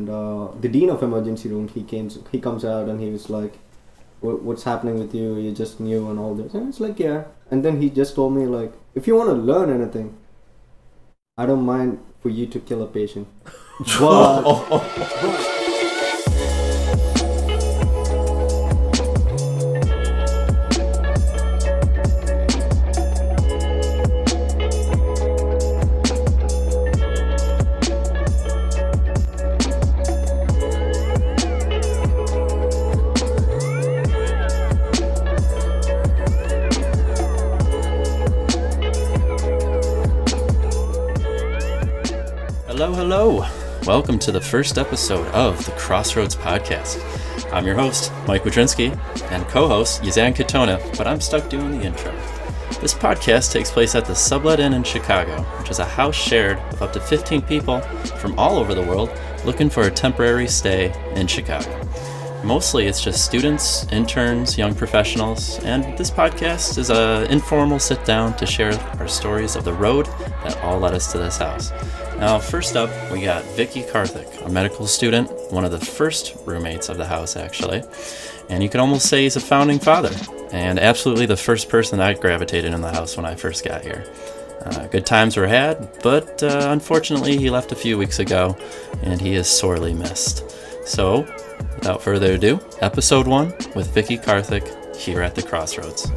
and uh, the dean of emergency room he came he comes out and he was like what's happening with you? You're just new and all this. And it's like yeah. And then he just told me like if you want to learn anything i don't mind for you to kill a patient. But Welcome to the first episode of the Crossroads Podcast. I'm your host, Mike Wadrinski, and co host, Yazan Katona, but I'm stuck doing the intro. This podcast takes place at the Sublet Inn in Chicago, which is a house shared with up to 15 people from all over the world looking for a temporary stay in Chicago. Mostly it's just students, interns, young professionals, and this podcast is a informal sit down to share our stories of the road that all led us to this house. Now, first up, we got Vicky Karthik, a medical student, one of the first roommates of the house actually. And you could almost say he's a founding father, and absolutely the first person I gravitated in the house when I first got here. Uh, good times were had, but uh, unfortunately, he left a few weeks ago, and he is sorely missed. So, without further ado, episode one with Vicky Karthik here at the Crossroads.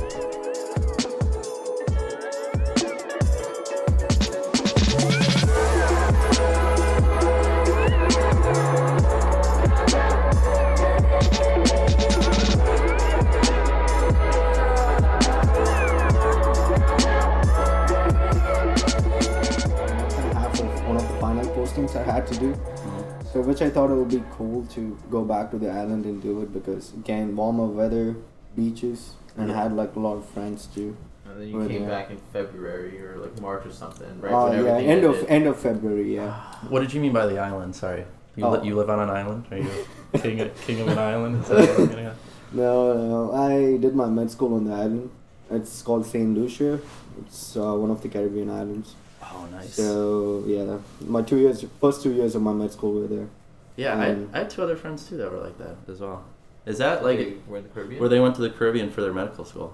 So, which I thought it would be cool to go back to the island and do it because again, warmer weather, beaches, and I had like a lot of friends too. And then you Were came there. back in February or like March or something, right? Oh when yeah, everything end of end of February. Yeah. What did you mean by the island? Sorry. You, Oh. li- you live on an island? Are you king of, king of an island? Is that what I'm getting at? No, no, I did my med school on the island. It's called Saint Lucia. It's uh, one of the Caribbean islands. Oh, nice. So yeah, my two years, first two years of my med school were there. Yeah, Um, I, I had two other friends too that were like that as well. Is that like They were in the Caribbean. where they went to the Caribbean for their medical school?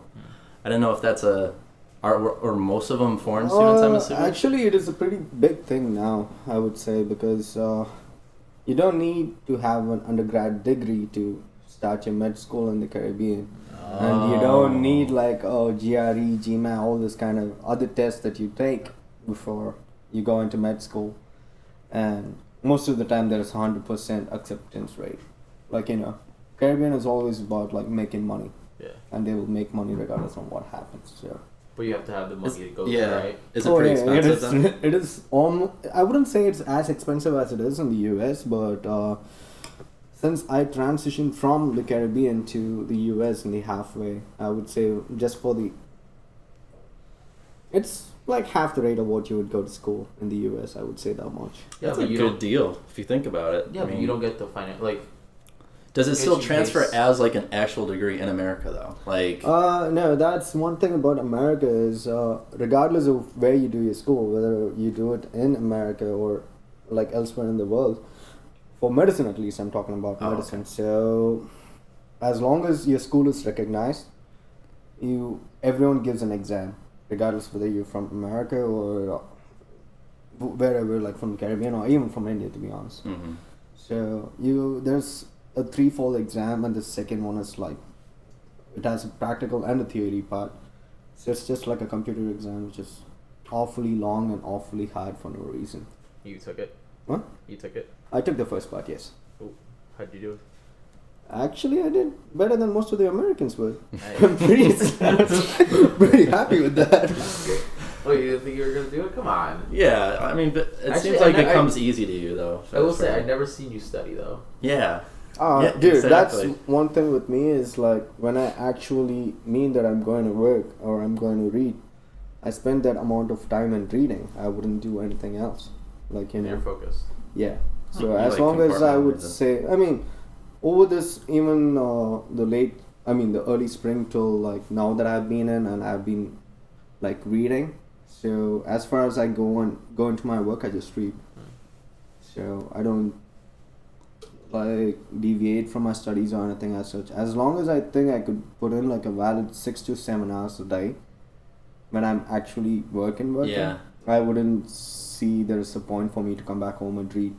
I don't know if that's a are or most of them foreign students. I'm Uh, assuming. Actually, it is a pretty big thing now, I would say, because uh, you don't need to have an undergrad degree to start your med school in the Caribbean. And you Oh. don't need like oh GRE, GMAT, all this kind of other tests that you take before you go into med school. And most of the time, there's hundred percent acceptance rate. Like you know, Caribbean is always about like making money, yeah, and they will make money regardless of what happens. So. but you have to have the money to go yeah. there, right? Is it Oh, pretty yeah, expensive It then? is, it is almost, I wouldn't say it's as expensive as it is in the US, but uh, since I transitioned from the Caribbean to the US in the halfway, I would say just for the. It's like half the rate of what you would go to school in the US, I would say that much. Yeah, That's but a you good deal if you think about it. Yeah, I but mean, you don't get the finance. Like, Does it still transfer base. as like an actual degree in America though? Like, Uh, no, that's one thing about America is uh, regardless of where you do your school, whether you do it in America or like elsewhere in the world, for medicine at least, I'm talking about Oh, medicine. So, as long as your school is recognized, you everyone gives an exam, regardless whether you're from America or wherever, like from the Caribbean or even from India, to be honest. mhm. So you there's a threefold exam, and the second one is like it has a practical and a theory part. So it's just like a computer exam, which is awfully long and awfully hard for no reason. you took it. What? You took it. I took the first part, yes. Oh. How'd you do it? Actually, I did better than most of the Americans would. Nice. I'm pretty, pretty happy with that. oh, you didn't think you were gonna do it? Come on. yeah, I mean, but it Actually, seems like I- it I- comes easy to you though. I will say I've never seen you study though. Yeah. Uh, Yeah, dude, exactly. that's one thing with me is like when I actually mean that I'm going to work or I'm going to read, I spend that amount of time in reading. I wouldn't do anything else. Like you And you're focused. yeah. So You as like long as I would compartmentalize say, I mean, over this even uh, the late, I mean the early spring till like now that I've been in and I've been like reading. So as far as I go and go into my work, I just read. So I don't like deviate from my studies or anything as such. As long as I think I could put in like a valid six to seven hours a day when I'm actually working, working, Yeah. I wouldn't see there's a point for me to come back home and read.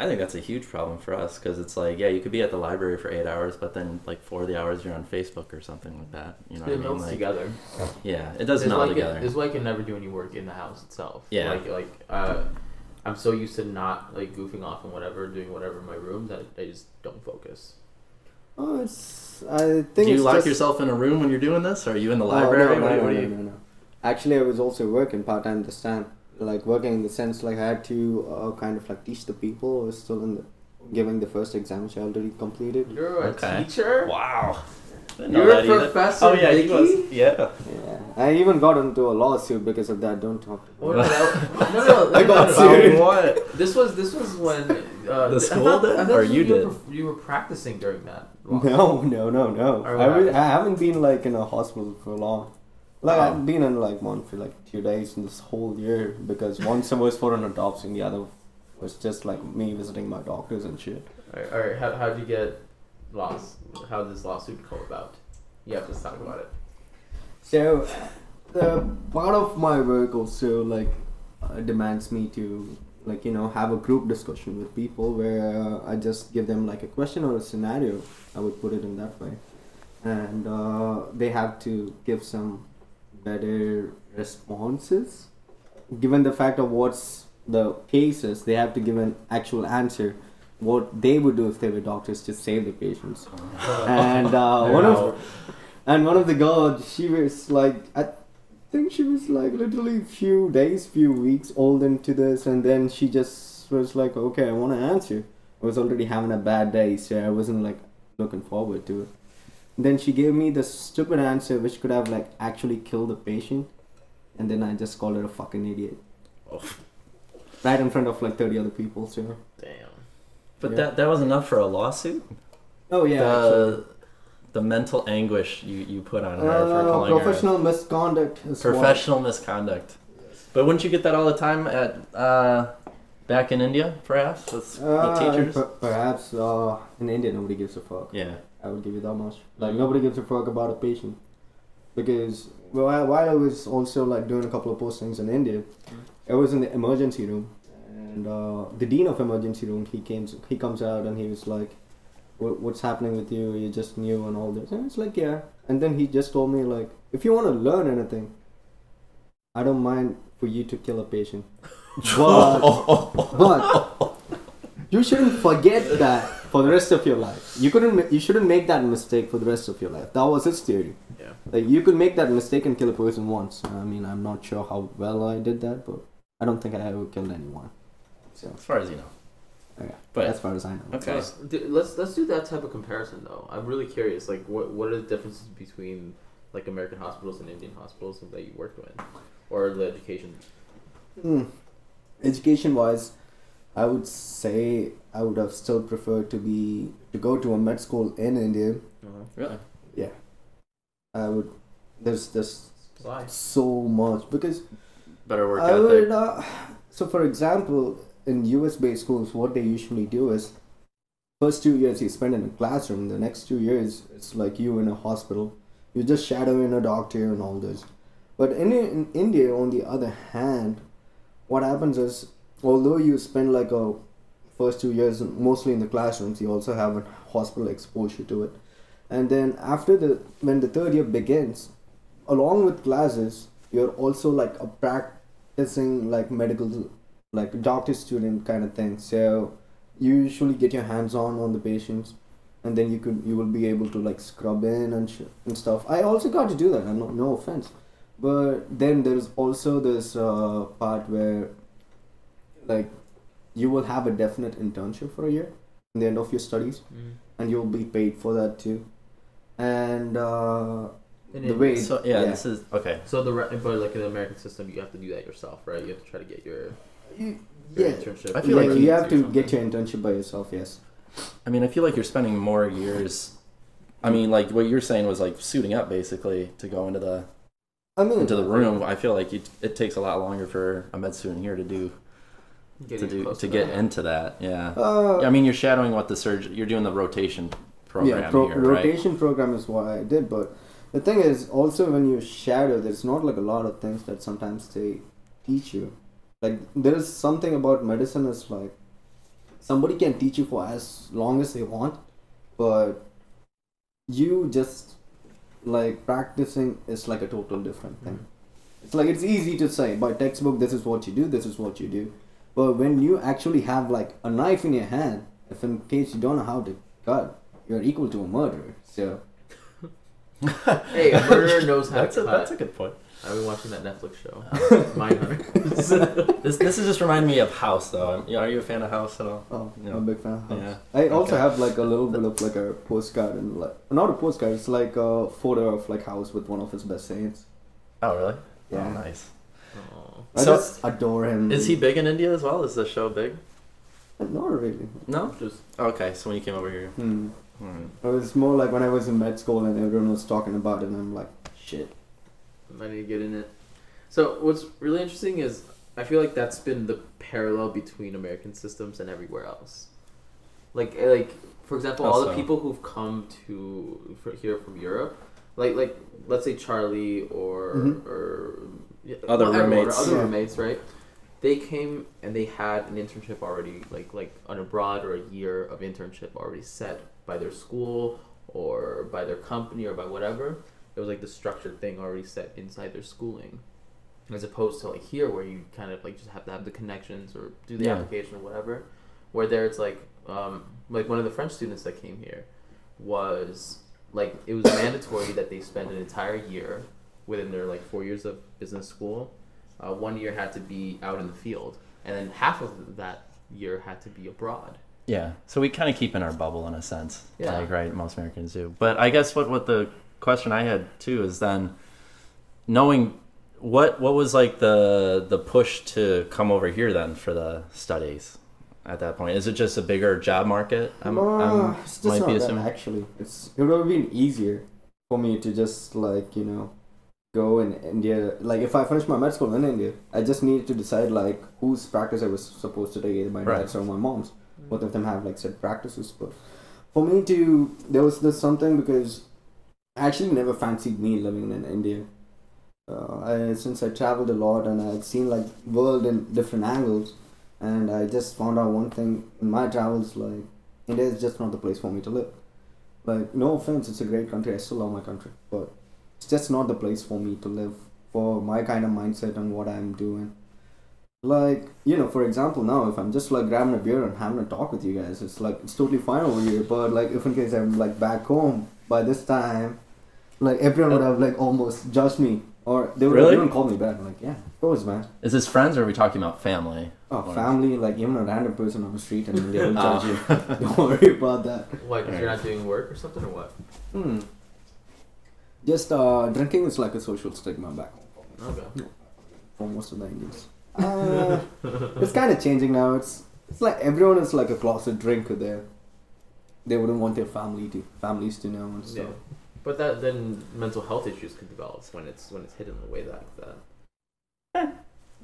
I think that's a huge problem for us because it's like, yeah, you could be at the library for eight hours, but then like four of the hours you're on Facebook or something like that. You know it what I mean? melts Like, together. yeah, it does It's melt like together. It, it's why I can never do any work in the house itself. Yeah. Like like uh, I'm so used to not like goofing off and whatever, doing whatever in my room that I just don't focus. Oh, it's. I think. Do you it's lock just, yourself in a room when you're doing this? Or are you in the Oh, library? no, what, do no, you- no, no, no, no. Actually, I was also working part time this time. Like working in the sense like I had to uh, kind of like teach the people. I was still in the, giving the first exam which I already completed. You're a Okay. teacher. Wow. You're a that either. professor. Oh yeah, he was. Yeah. Yeah, I even got into a lawsuit because of that. Don't talk. To me. no, no, no, no, I got no, no, sued. what? This was this was when uh, The school thought- did? I thought Or you were, did? perf- You were practicing during that. No, no, no, no. I, what I haven't been like in a hospital for long. Like. I've been in like one for like two days in this whole year because one sem was for an adoption, the other was just like me visiting my doctors and shit. All right, all right. How how'd you get lost? How did this lawsuit come about? You have to talk about it. So, the part of my work also like uh, demands me to like you know have a group discussion with people where uh, I just give them like a question or a scenario. I would put it in that way, and uh, they have to give some better responses. Given the fact of what's the cases, they have to give an actual answer. What they would do if they were doctors to save the patients. And uh, one of and one of the girls, she was like, I think she was like literally few days, few weeks old into this, and then she just was like, okay, I want to answer. I was already having a bad day, so I wasn't like looking forward to it. Then she gave me the stupid answer, which could have like actually killed the patient, and then I just called her a fucking idiot. Oh. Right in front of like thirty other people, so. Damn. But Yeah. that that was enough for a lawsuit. Oh yeah. the the mental anguish you, you put on her for Uh, calling her professional misconduct is what- professional misconduct. But wouldn't you get that all the time at uh, back in India, perhaps with, with Uh, teachers? per- perhaps uh, in India nobody gives a fuck. yeah. I would give you that much. Like nobody gives a fuck about a patient, because well, I- while I was also like doing a couple of postings in India, I was in the emergency room, and uh, the dean of emergency room he came he comes out and he was like, "What- "What's happening with you? You're just new and all this." And it's like, "Yeah." And then he just told me like, "If you want to learn anything, I don't mind for you to kill a patient, but but you shouldn't forget that for the rest of your life. You couldn't. You shouldn't make that mistake for the rest of your life. That was his theory. Yeah. Like you could make that mistake and kill a person once. I mean, I'm not sure how well I did that, but I don't think I ever killed anyone. So As far as you know. Okay. But as far as I know. okay. Let's, do, let's let's do that type of comparison though. I'm really curious. Like, what what are the differences between like American hospitals and Indian hospitals that you worked with, or the education? Hmm. Education wise, I would say I would have still preferred to be to go to a med school in India. Really? Yeah. I would. There's just Why? so much because Better work I ethic. would. Uh, so, for example, in US-based schools, what they usually do is first two years you spend in a classroom. The next two years it's like you in a hospital. You're just shadowing a doctor and all this. But in in India, on the other hand, what happens is although you spend like a first two years mostly in the classrooms, you also have a hospital exposure to it. And then after the when the third year begins, along with classes, you're also like a practicing like medical like doctor student kind of thing. So you usually get your hands on on the patients and then you could you will be able to like scrub in and sh- and stuff. I also got to do that. I'm not no offense, but then there's also this uh, part where like you will have a definite internship for a year in the end of your studies Mm. and you'll be paid for that too and uh, And the it- way So yeah, yeah. this is okay. So the re- but like in the American system, you have to do that yourself, right? You have to try to get your, you, your yeah internship. I feel like yeah, you you have to something. get your internship by yourself yes I mean, I feel like you're spending more years. I mean, like what you're saying was like suiting up basically to go into the i mean into the room. I feel like it, it takes a lot longer for a med student here to do Getting to do to to get that. into that. Yeah. Uh, I mean, you're shadowing what the surgeon. You're doing the rotation program yeah, pro- here, right? rotation program is what I did, but the thing is also when you shadow, there's not like a lot of things that sometimes they teach you. Like there is something about medicine is like somebody can teach you for as long as they want, but you just like practicing is like a total different thing. It's like it's easy to say by textbook this is what you do, this is what you do. But when you actually have like a knife in your hand, if in case you don't know how to cut, you're equal to a murderer. So Hey, a murderer knows how That's to a, cut. that's a good point. I've been watching that Netflix show, Mindhunter. This this is just reminding me of House though. I'm- Are you a fan of House at all? oh, Yeah. I'm a big fan of House. Yeah. I also have like a little bit of like a postcard and like not a postcard, it's like a photo of like House with one of his best saints. Oh really? Yeah. Oh, nice. Aw. I So- just adore him. Is he big in India as well? Is the show big? Not really. No. Just Okay, so when you came over here, Hmm. Alright. It was more like when I was in med school and everyone was talking about it, and I'm like, shit. I need to get in it. So what's really interesting is I feel like that's been the parallel between American systems and everywhere else. Like eh, like for example, How all the people who've come to for here from Europe, like like let's say Charlie or Mhm. or yeah, Other well, everyone, roommates. other roommates, right? They came and they had an internship already, like like an abroad or a year of internship already set by their school or by their company or by whatever. It was like the structured thing already set inside their schooling, as opposed to like here where you kind of like just have to have the connections or do the Yeah. application or whatever. Where there it's like um, like one of the French students that came here was like it was mandatory that they spend an entire year within their like four years of business school. Uh, one year had to be out in the field, and then half of that year had to be abroad. Yeah, so we kind of keep in our bubble in a sense, Yeah. like right, most Americans do. But I guess what what the question I had too is then knowing what what was like the the push to come over here then for the studies at that point. Is it just a bigger job market? I'm, Uh, I'm- it's just might not be that, assuming. actually. It's it would have been easier for me to just like you know go in India. Like if I finish my med school in India, I just needed to decide like whose practice I was supposed to take, either my Right. dad's or my mom's. Both of them have like said practices, but for me to there was this something because I actually never fancied me living in India. Uh, I, since I traveled a lot and I'd seen like world in different angles, and I just found out one thing in my travels like India is just not the place for me to live. Like no offense, it's a great country. I still love my country, but it's just not the place for me to live for my kind of mindset and what I'm doing. Like you know, for example, now if I'm just like grabbing a beer and having a talk with you guys, it's like it's totally fine over here. But like if in case I'm like back home by this time, like everyone would have like almost judged me, or they would Really? even call me back. I'm like yeah, of course, man. Is this friends or are we talking about family? Oh, Or- family, like even a random person on the street, and they will Ah. judge you. Don't worry about that. Why? Because you're not doing work or something, or what? Hmm. Just uh, drinking is like a social stigma back home Okay. for most of the Indians. Uh, it's kind of changing now. It's it's like everyone is like a closet drinker there. They wouldn't want their family to families to know and stuff. Yeah. But that then mental health issues could develop when it's when it's hidden away a like that.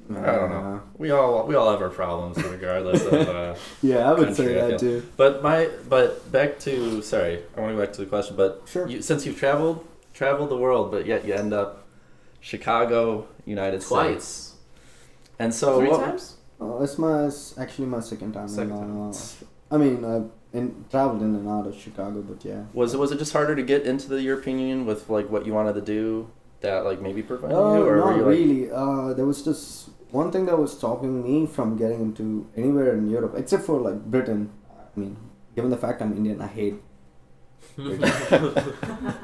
I don't know. We all we all have our problems regardless of. Uh, Yeah, I would Country, say I that too. but my but back to sorry, I want to go back to the question. But Sure. you, since you've traveled traveled the world, but yet you end up Chicago, United States, Twice. and so Three what- times? Uh, it's my actually my second time. Second in, time. uh, I mean, I've in, traveled in and out of Chicago, but yeah. Was it was it just harder to get into the European Union with like what you wanted to do that like maybe prevented Uh, you, or not you like really. Uh, there was just one thing that was stopping me from getting into anywhere in Europe, except for like Britain. I mean, given the fact I'm Indian, I hate.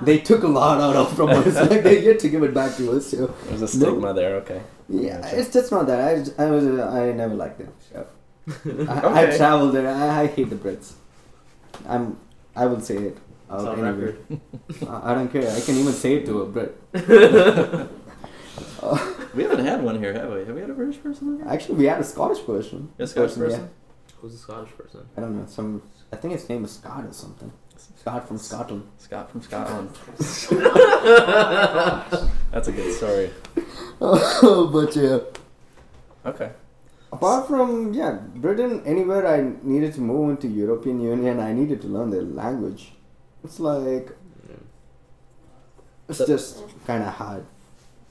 They took a lot out of from us. like they get to give it back to us. So there's a No. stigma there? Okay. yeah, Gotcha. it's just not that. I, I was uh, I never liked it. So. I, I traveled there. I, I hate the Brits. I'm. I will say it. It's out on anyway. record. I, I don't care. I can even say it to a Brit. We haven't had one here, have we? Have we had a British person? Here? Actually, we had a Scottish person. A Scottish yeah. person? Who's a Scottish person? I don't know. Some. I think his name is Scott or something. Scott from Scotland. Scott from Scotland. That's a good story. but yeah. Okay. Apart from yeah, Britain, anywhere I needed to move into European Union, I needed to learn their language. It's like it's just kind of hard.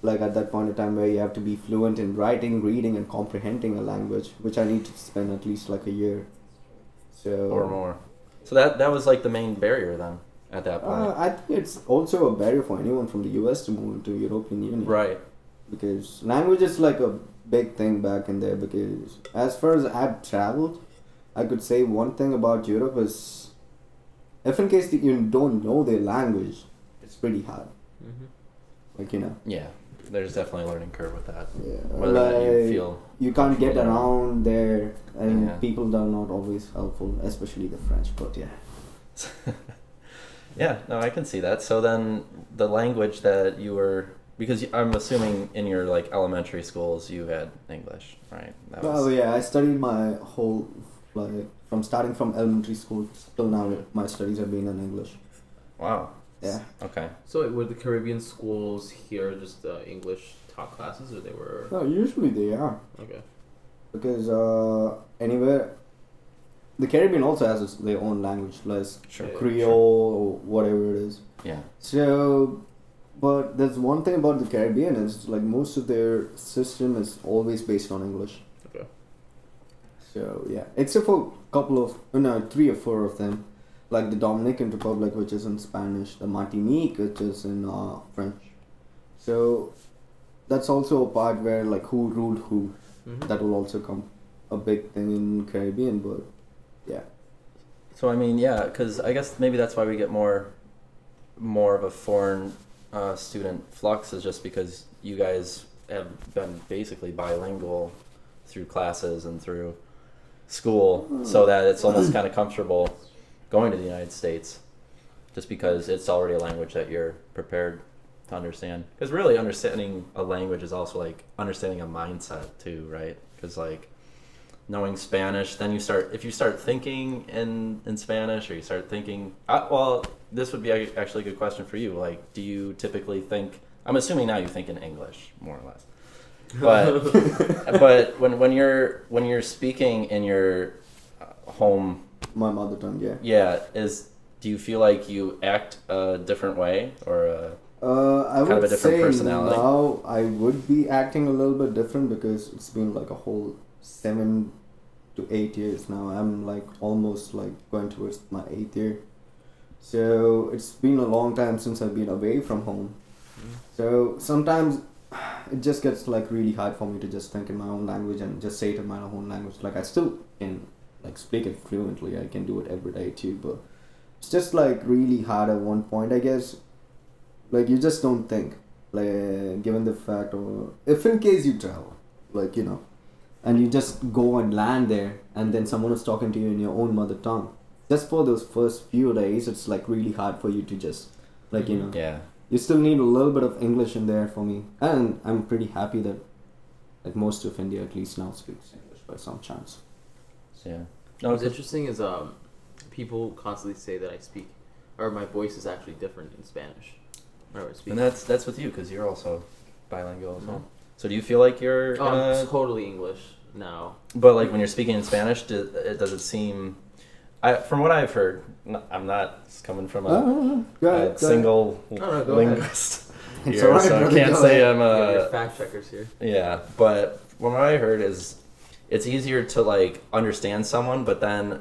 Like at that point in time where you have to be fluent in writing, reading, and comprehending a language, which I need to spend at least like a year. So or more. So that that was like the main barrier then at that point. Uh, I think it's also a barrier for anyone from the US to move into European Union. right. Because language is like a big thing back in there. Because as far as I've traveled, I could say one thing about Europe is, if in case you don't know their language, it's pretty hard. hmm Like you know, Yeah. There's definitely a learning curve with that. yeah, Whether or not you like, feel you can't get around there, and Yeah. people are not always helpful, especially the French. But yeah. Yeah, no, I can see that. So then the language that you were because I'm assuming in your like elementary schools you had English, right? That Oh yeah, I studied my whole like from starting from elementary school till now. My studies have been in English. Wow. Yeah. Okay. So were the Caribbean schools here just uh, English taught classes, or they were No, usually they are okay? Because uh, anywhere, the Caribbean also has its, their own language, like Sure. Yeah. Creole or whatever it is. Yeah. So, but there's one thing about the Caribbean is like most of their system is always based on English. Okay. So yeah, except for a couple of uh, no, three or four of them, like the Dominican Republic, which is in Spanish, the Martinique, which is in uh, French. So that's also a part where like who ruled who. Mhm. That will also come a big thing in Caribbean, but yeah. So I mean, yeah, because I guess maybe that's why we get more, more of a foreign uh, student flux is just because you guys have been basically bilingual through classes and through school, so that it's almost kind of comfortable going to the United States, just because it's already a language that you're prepared to understand. Because really, understanding a language is also like understanding a mindset too, right? Because like knowing Spanish, then you start if you start thinking in in Spanish or you start thinking. Uh, well, this would be actually a good question for you. Like, do you typically think? I'm assuming now you think in English more or less, but but when when you're when you're speaking in your uh, home, My mother tongue, yeah. yeah, is do you feel like you act a different way or a, Uh, I Kind would say personality. now I would be acting a little bit different because it's been like a whole seven to eight years now. I'm like almost like going towards my eighth year. So it's been a long time since I've been away from home. So sometimes it just gets like really hard for me to just think in my own language and just say it in my own language. Like I still can like speak it fluently. I can do it every day too, but it's just like really hard at one point, I guess. Like you just don't think, like given the fact, or if in case you travel, like you know, and you just go and land there, and then someone is talking to you in your own mother tongue. Just for those first few days, it's like really hard for you to just, like you know, yeah? you still need a little bit of English in there for me, and I'm pretty happy that, like most of India at least now speaks English by some chance. Yeah. No, What's interesting is um, people constantly say that I speak, or my voice is actually different in Spanish. Whenever speak. and that's that's with you because you're also bilingual as well. Mhm. So do you feel like you're? Oh, uh, I'm totally English now. But like when you're speaking in Spanish, do, it does it seem? I from what I've heard, I'm not coming from a, Oh, go a ahead, go ahead. single No, no, ahead. linguist here, alright, so I can't say ahead. I'm a fact checkers here. yeah. But from what I heard is, it's easier to like understand someone, but then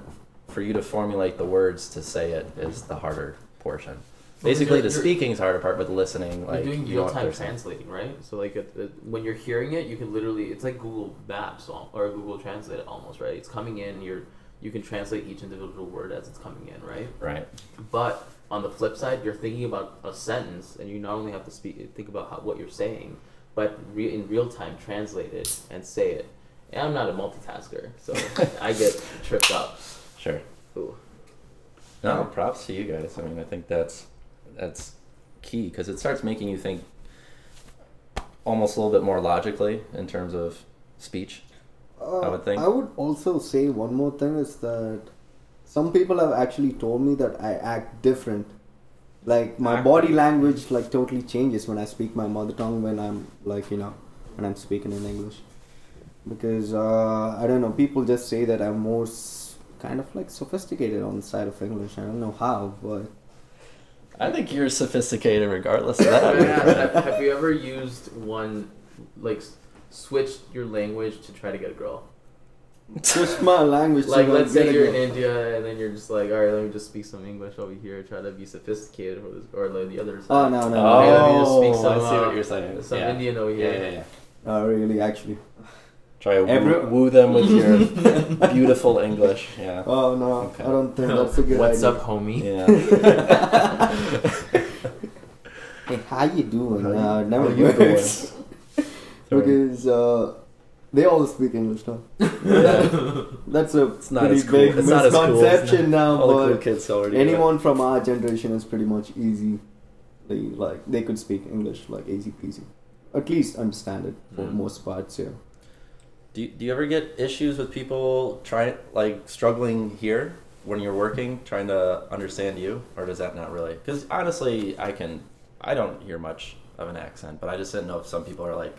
for you to formulate the words to say it is the harder portion. Well, Basically, you're- the you're- speaking's harder part, but the listening, like you're doing real don't time understand. translating, right? So like it, it, when you're hearing it, you can literally it's like Google Maps al- or Google Translate almost, right? It's coming in. You're you can translate each individual word as it's coming in, right? Right. But on the flip side, you're thinking about a sentence, and you not only have to speak, think about how, what you're saying, but re- in real time translate it and say it. And I'm not a multitasker, so I get tripped up. Sure. Ooh. No, props to you guys. I mean, I think that's that's key because it starts making you think almost a little bit more logically in terms of speech. Uh, I would think. I would also say one more thing is that some people have actually told me that I act different. Like my Act body language like totally changes when I speak my mother tongue when I'm like you know when I'm speaking in English. because uh, I don't know. People just say that I'm more s- kind of like sophisticated on the side of English. I don't know how, but I think you're sophisticated regardless of that. have you ever used one, like, s- switched your language to try to get a girl? just my language. Like, so let's say you're in. India and then you're just like, all right, let me just speak some English over here, try to be sophisticated, or, this, or like the other side. Oh no no Oh, no! Okay, let me just speak some. I see uh, what you're saying. Some yeah. Indian over yeah, here. yeah, yeah. Oh really? Actually. Try to woo, Every- woo them with your beautiful English. Yeah. Oh no! Okay. I don't think that's a good What's idea. up, homie? Yeah. Hey, how you doing? How you- uh, never how you works. Sorry. because uh, they all speak English now. Yeah. That's a It's not pretty as cool. big It's not as cool. misconception now. All the but cool kids already. do it. anyone from our generation is pretty much easy. They like they could speak English like easy peasy. At least understand it for Mm. most parts. Yeah. Do you, do you ever get issues with people trying like struggling here when you're working, trying to understand you, or does that not really? Because honestly, I can, I don't hear much of an accent, but I just didn't know if some people are like,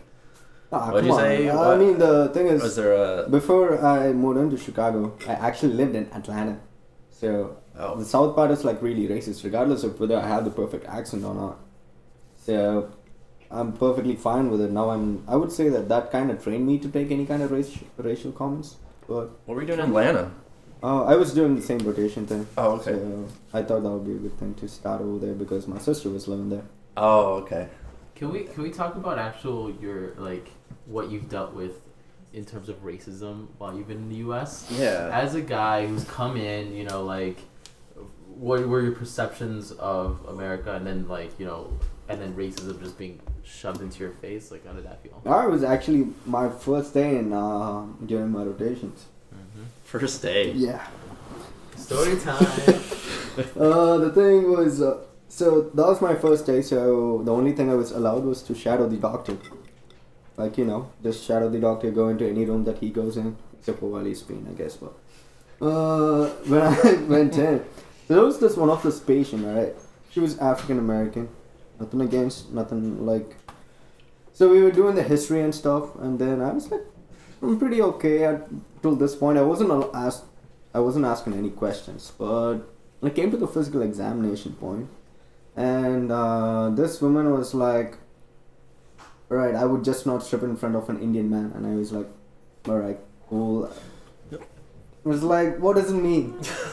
Ah, What'd you on. say? I What- mean, the thing is, was there a? before I moved into Chicago, I actually lived in Atlanta. So Oh, the South part is like really racist, regardless of whether I have the perfect accent or not. So I'm perfectly fine with it. Now I'm. I would say that that kind of trained me to take any kind of race, racial comments. But what were you doing in Atlanta? uh, I was doing the same rotation thing. Oh, okay. So I thought that would be a good thing to start over there because my sister was living there. Oh, okay. Can we can we talk about actual your like what you've dealt with in terms of racism while you've been in the U.S. Yeah. As a guy who's come in, you know, like what were your perceptions of America, and then like you know, and then racism just being shoved into your face? Like, how did that feel? I was actually my first day in uh, during my rotations. Mm-hmm. First day. Yeah. Story time. Uh, the thing was, uh, so that was my first day. So the only thing I was allowed was to shadow the doctor. Like you know, just shadow the doctor, go into any room that he goes in, except for while he's peeing, I guess. But uh, when I went in, there was this one of this patient, right? She was African American. Nothing against, nothing like. So we were doing the history and stuff, and then I was like, I'm pretty okay at, till this point. I wasn't asked, I wasn't asking any questions, but I came to the physical examination point, and uh, this woman was like, "Right, I would just not strip in front of an Indian man," and I was like, "All right, cool." I was like, "What does it mean?"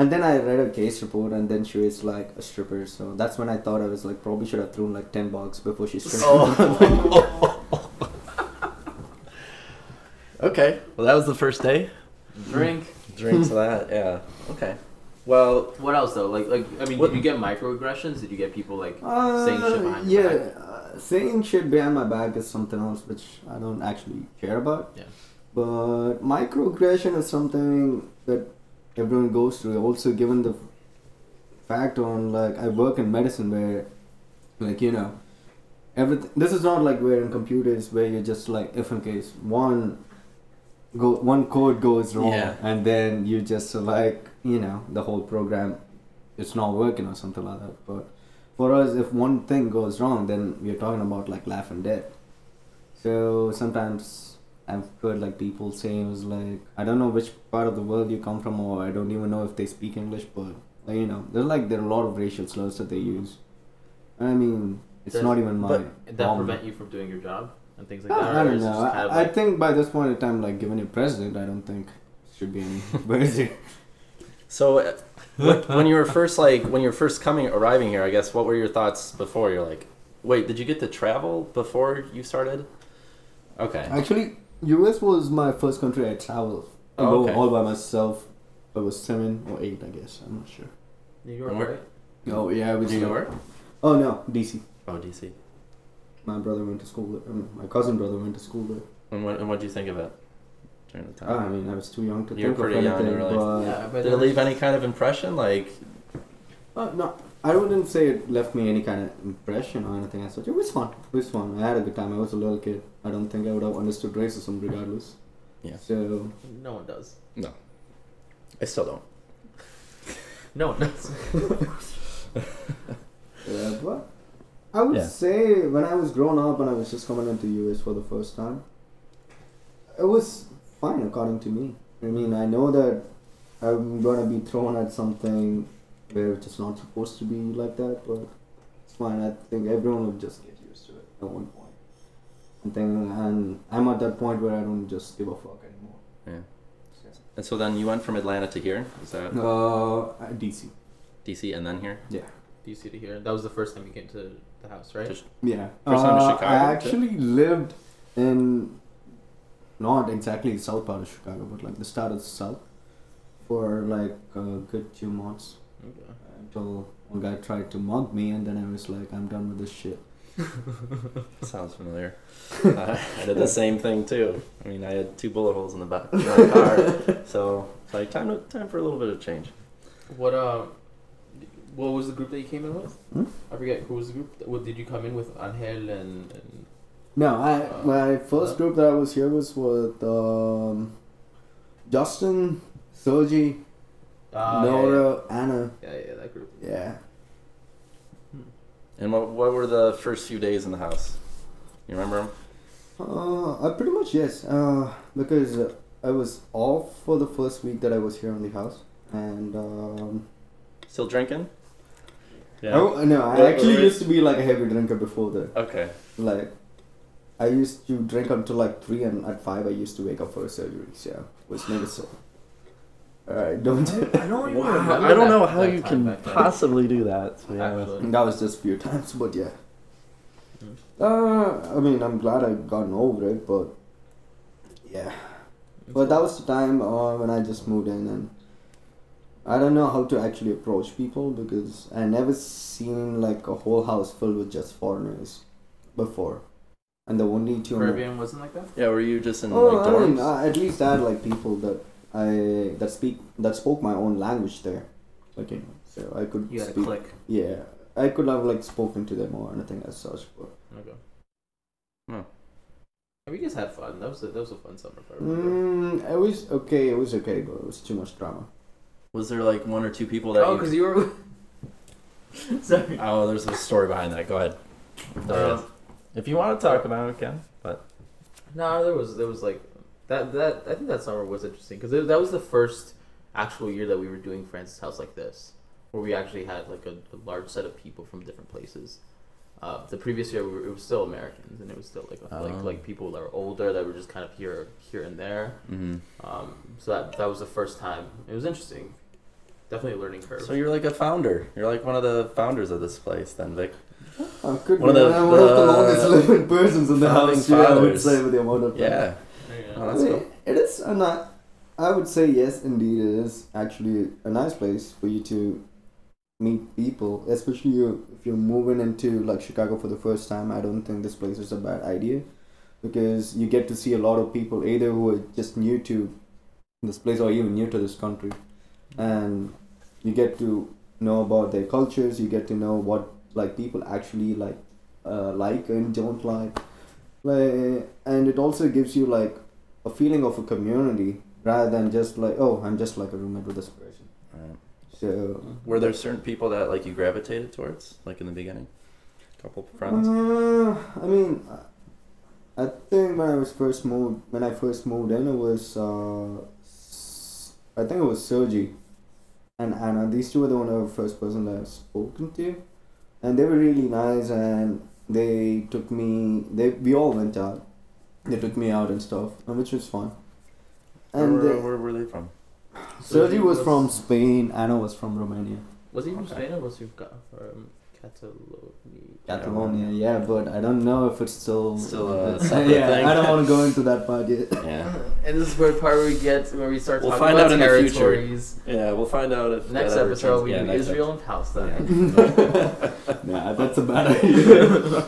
and then I read a case report, and then she was like a stripper. So that's when I thought I was like, probably should have thrown like ten bucks before she stripped. Oh. okay. Well, that was the first day. Drink. Drinks of that. Yeah. Okay. Well, What else though? Like, like I mean, What- did you get microaggressions? Did you get people like Uh, saying shit behind yeah, your back? uh, saying shit behind my back is something else which I don't actually care about. Yeah. But microaggression is something that everyone goes through. Also, given the fact on like I work in medicine where, like you know, everything. This is not like we're in computers where you're just like if in case one go one code goes wrong Yeah. and then you just like you know the whole program it's not working or something like that but for us if one thing goes wrong then we're talking about like life and death so sometimes i've heard like people saying it was like i don't know which part of the world you come from or i don't even know if they speak english but like, you know there's like there are a lot of racial slurs that they use i mean it's Does- not even my but that problem. prevent you from doing your job and things like I, that? I or don't know. just kind of I, I think by this point in time, like given you're president, I don't think should be any mercy. so uh, when, when you were first like when you were first coming arriving here, I guess what were your thoughts before? You're like, wait, did you get to travel before you started? Okay. Actually, US was my first country I traveled. Oh, okay. all by myself. I was seven or eight, I guess. I'm not sure. New York, right? Oh yeah, I was New York. Oh no, DC. Oh, DC. My brother went to school there. I mean, my cousin brother went to school there. And what and what do you think of it during the Ah, I mean, I was too young to You were think of pretty young, anything. really. but yeah, but Did it leave any kind of impression? Like, Uh, no, I wouldn't say it left me any kind of impression or anything as such. It was fun. It was fun. I had a good time. I was a little kid. I don't think I would have understood racism regardless. Yeah. So No one does. no, I still don't. No one does. yeah, but I would Yeah. say when I was growing up and I was just coming into the US for the first time, it was fine according to me. I mean, I know that I'm gonna be thrown at something where it's not supposed to be like that, but it's fine. I think everyone will just get used to it at one point. And think, and I'm at that point where I don't just give a fuck anymore. Yeah. And so then you went from Atlanta to here. Is that Uh, DC. DC and then here? Yeah. DC to here. That was the first time you came to the house, right? Just- Yeah. First time to Uh, Chicago, I too? actually lived in not exactly the south part of Chicago, but like the start of the south for like a good two months Okay. until one guy tried to mug me, and then I was like, I'm done with this shit. Sounds familiar. uh, I did the same thing too. I mean, I had two bullet holes in the back of my car, so it's like time to, time for a little bit of change. What um, what was the group that you came in with? Hmm? I forget who was the group. What did you come in with? Angel and, and No, I Uh, my first uh. group that I was here was with um, Justin, Sergi, Ah, Nora, Anna. Yeah, yeah, yeah, that group. Yeah. And what, what were the first few days in the house? You remember them? Uh, I pretty much yes. Uh, because uh, I was off for the first week that I was here in the house, and um, Still drinking? Yeah. I, no, I Wait, actually wait. used to be like a heavy drinker before that. Okay. Like, I used to drink until like three, and at five I used to wake up for a surgery. So it was never so. Alright, don't. I don't even Wow, remember I don't that- know how you can possibly do that. To be honest. Actually. that was just a few times, but yeah. Mm. Uh, I mean, I'm glad I've gotten over it, but yeah. But that was the time uh, when I just moved in, and I don't know how to actually approach people because I never seen like a whole house filled with just foreigners before, and the only two. Caribbean wasn't like that. Yeah, were you just in Oh, like I mean, uh, at least I had like people that I that speak that spoke my own language there, like you know, so I could You had a speak. clique. Yeah, I could have like spoken to them or anything as such, but. Okay. Hmm. We just had fun. That was a, that was a fun summer. If I. Mm, it was okay. It was okay, but it was too much drama. Was there like one or two people that Oh, you? because you were. Sorry. Oh, there's a story behind that. Go ahead. There Um. If you want to talk about it, Ken. But No, there was there was like that that I think that summer was interesting because that was the first actual year that we were doing Francis House like this, where we actually had like a, a large set of people from different places. Uh, the previous year we were, it was still Americans and it was still like like Oh. like people that were older that were just kind of here here and there. mm-hmm. Um, so that that was the first time. It was interesting. Definitely a learning curve. so you're like a founder. You're like one of the founders of this place, then, Vic. I could One be of the- I'm one of the the longest living persons in the house. Yeah, I would say with the amount of. Yeah. Yeah. Oh, that's cool. It is a ni- I would say yes, indeed, it is actually a nice place for you to meet people, especially if you're moving into like Chicago for the first time. I don't think this place is a bad idea because you get to see a lot of people either who are just new to this place or even new to this country, and you get to know about their cultures. You get to know what like people actually like, uh, like and don't like, like, and it also gives you like a feeling of a community rather than just like oh I'm just like a roommate with this person. Alright. So Were there certain people that like you gravitated towards, like in the beginning? A couple friends. Uh, I mean, I think when I was first moved, when I first moved in, it was uh, I think it was Sergi and Anna. These two were the one of the first person that I've spoken to, and they were really nice. And they took me. They we all went out. They took me out and stuff, which was fun. And where, they, uh, where were they from? Sergi was from Spain. Anna was from Romania. Was he from Okay. Spain or was he from Catalonia? Catalonia, yeah, but I don't know if it's still Still a uh, separate yeah, thing. I don't want to go into that part yet. Yeah. And this is where the part where we get where we start We'll talking find about out in the future. territories. Yeah, we'll find out if uh, Next that episode turns- we yeah, do next Israel and Palestine. nah, that's a bad idea.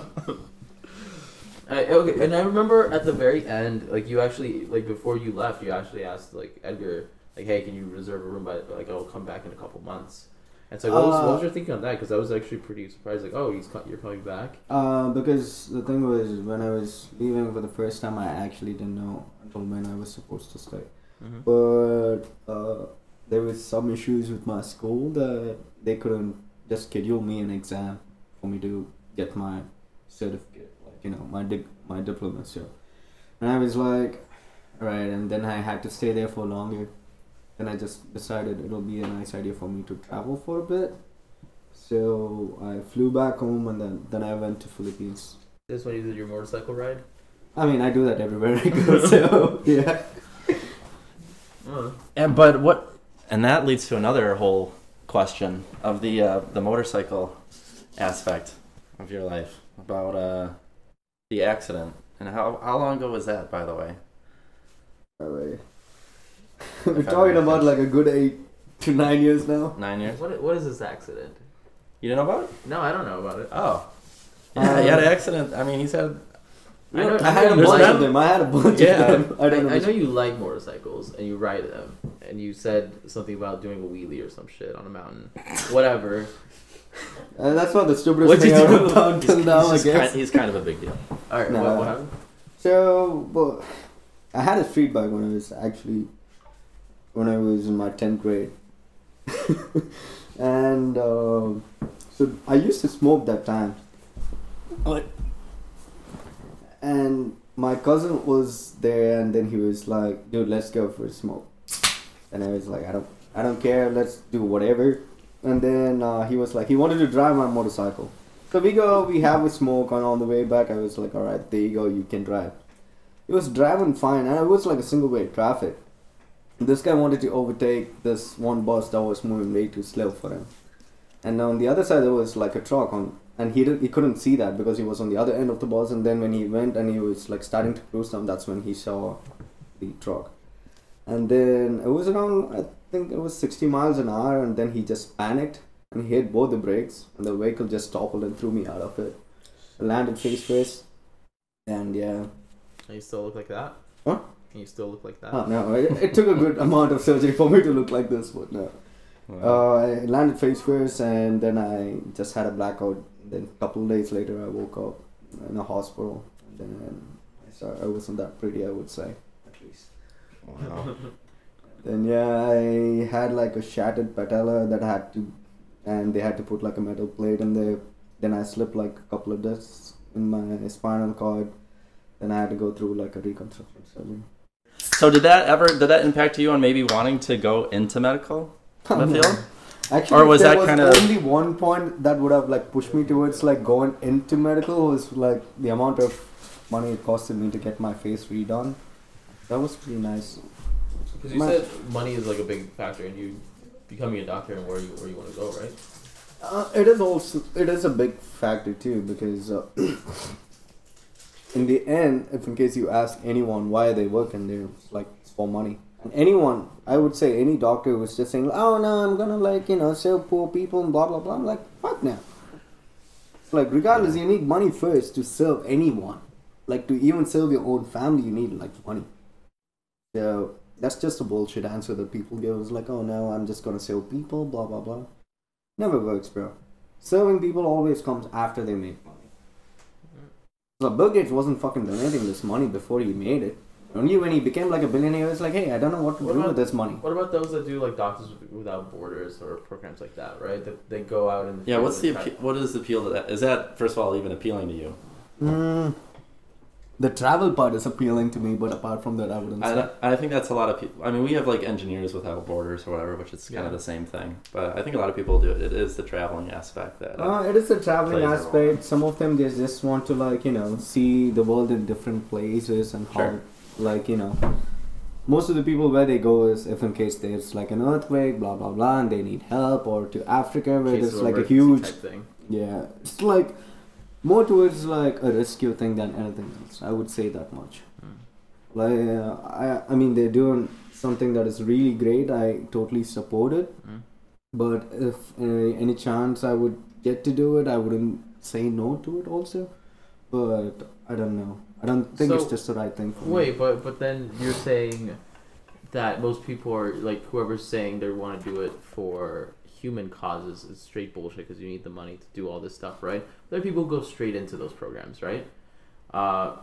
I, okay, and I remember at the very end, like you actually, like before you left, you actually asked like Edgar, like, "Hey, can you reserve a room? By like, I'll come back in a couple months." And so, what, was, what was Uh, your thinking on that? Because I was actually pretty surprised. Like, oh, he's you're coming back. uh, because the thing was, when I was leaving for the first time, I actually didn't know until when I was supposed to stay. Mm-hmm. But uh, there was some issues with my school that they couldn't just schedule me an exam for me to get my certificate, you know, my dig- my diploma. So, and I was like, right, and then I had to stay there for longer. Then I just decided it'll be a nice idea for me to travel for a bit. So I flew back home, and then then I went to Philippines. This when you did your motorcycle ride. I mean, I do that everywhere I go. So yeah. Uh, And but what? And that leads to another whole question of the uh, the motorcycle aspect of your life about uh, the accident and how how long ago was that, by the way? Alright. We're talking about like a good eight to nine years now. Nine years. what what is this accident? You didn't know about it? No, I don't know about it. Oh. Yeah, he had an um, accident. I mean, he's had. I know- I had a There's bunch been- of them. I had a bunch Yeah. of them. I I, don't know. I know you like motorcycles and you ride them, and you said something about doing a wheelie or some shit on a mountain. Whatever. Uh, that's not the stupidest What'd thing you I've ever done He's, till now, I he's, guess. kind, he's kind of a big deal. All right. No. What, what happened? So, well, I had a street bike when I was actually when I was in my tenth grade, and um so I used to smoke that time. What? And my cousin was there, and then he was like, "Dude, let's go for a smoke." And I was like, "I don't, I don't care. Let's do whatever." And then uh, he was like, he wanted to drive my motorcycle. So we go, we have a smoke, and on the way back, I was like, "All right, there you go. You can drive." He was driving fine, and it was like a single way traffic. This guy wanted to overtake this one bus that was moving way too slow for him. And on the other side, there was like a truck on, and he he couldn't see that because he was on the other end of the bus. And then when he went and he was like starting to cruise down, that's when he saw the truck. And then it was around, think it was 60 miles an hour, and then he just panicked and he hit both the brakes, and the vehicle just toppled and threw me out of it. I landed face first, and yeah. And you still look like that? Huh? And you still look like that? Oh, no, it, it took a good amount of surgery for me to look like this, but no. Uh, I landed face first, and then I just had a blackout. Then a couple of days later, I woke up in a hospital. And then I saw I wasn't that pretty, I would say, at least. wow. Then yeah, I had like a shattered patella that I had to, and they had to put like a metal plate in there. Then I slipped like a couple of discs in my spinal cord. Then I had to go through like a reconstruction surgery. So did that ever did that impact you on maybe wanting to go into medical? Oh, the field? Actually, Or was there that was kinda- only one point that would have like pushed me towards like going into medical was like the amount of money it costed me to get my face redone. That was pretty nice. Because you My- said money is like a big factor in you becoming a doctor and where you where you want to go, right? Uh, it is also it is a big factor too because uh, in the end, if in case you ask anyone why they work in there, it's like it's for money. And anyone, I would say, any doctor was just saying, "Oh no, I'm gonna like you know serve poor people and blah blah blah." I'm like, fuck now. Like regardless, you need money first to serve anyone. Like to even serve your own family, you need like money. So that's just a bullshit answer that people give. It's like, "Oh no, I'm just gonna serve people," blah blah blah. Never works, bro. Serving people always comes after they make money. So Bill Gates wasn't fucking donating this money before he made it. Only when he became like a billionaire, it's like, hey, I don't know what to What do about- with this money. What about those that do like Doctors Without Borders or programs like that, right? That they go out and Yeah, what's the appe- what is the appeal to that? Is that first of all even appealing to you? Mm, the travel part is appealing to me, but apart from that, I wouldn't say. I, I think that's a lot of people. I mean, we have like engineers without borders or whatever, which is kind of the same thing. But I think a lot of people do it. It is the traveling aspect that. Uh, Uh, it is the traveling Plays a role. aspect. Some of them they just want to like you know see the world in different places and how Sure. like you know most of the people where they go is if in case there's like an earthquake, blah blah blah, and they need help, or to Africa where case there's like a huge type thing. yeah, it's like more towards like a rescue thing than anything else. I would say that much. Mm. Like uh, I I mean they're doing something that is really great. I totally support it. Mm. But if uh, any chance I would get to do it, I wouldn't say no to it also. But I don't know. I don't think it's just the right thing for me. Wait, but but then you're saying that most people are like whoever's saying they want to do it for human causes is straight bullshit because you need the money to do all this stuff, right? There are people who go straight into those programs, right? Uh,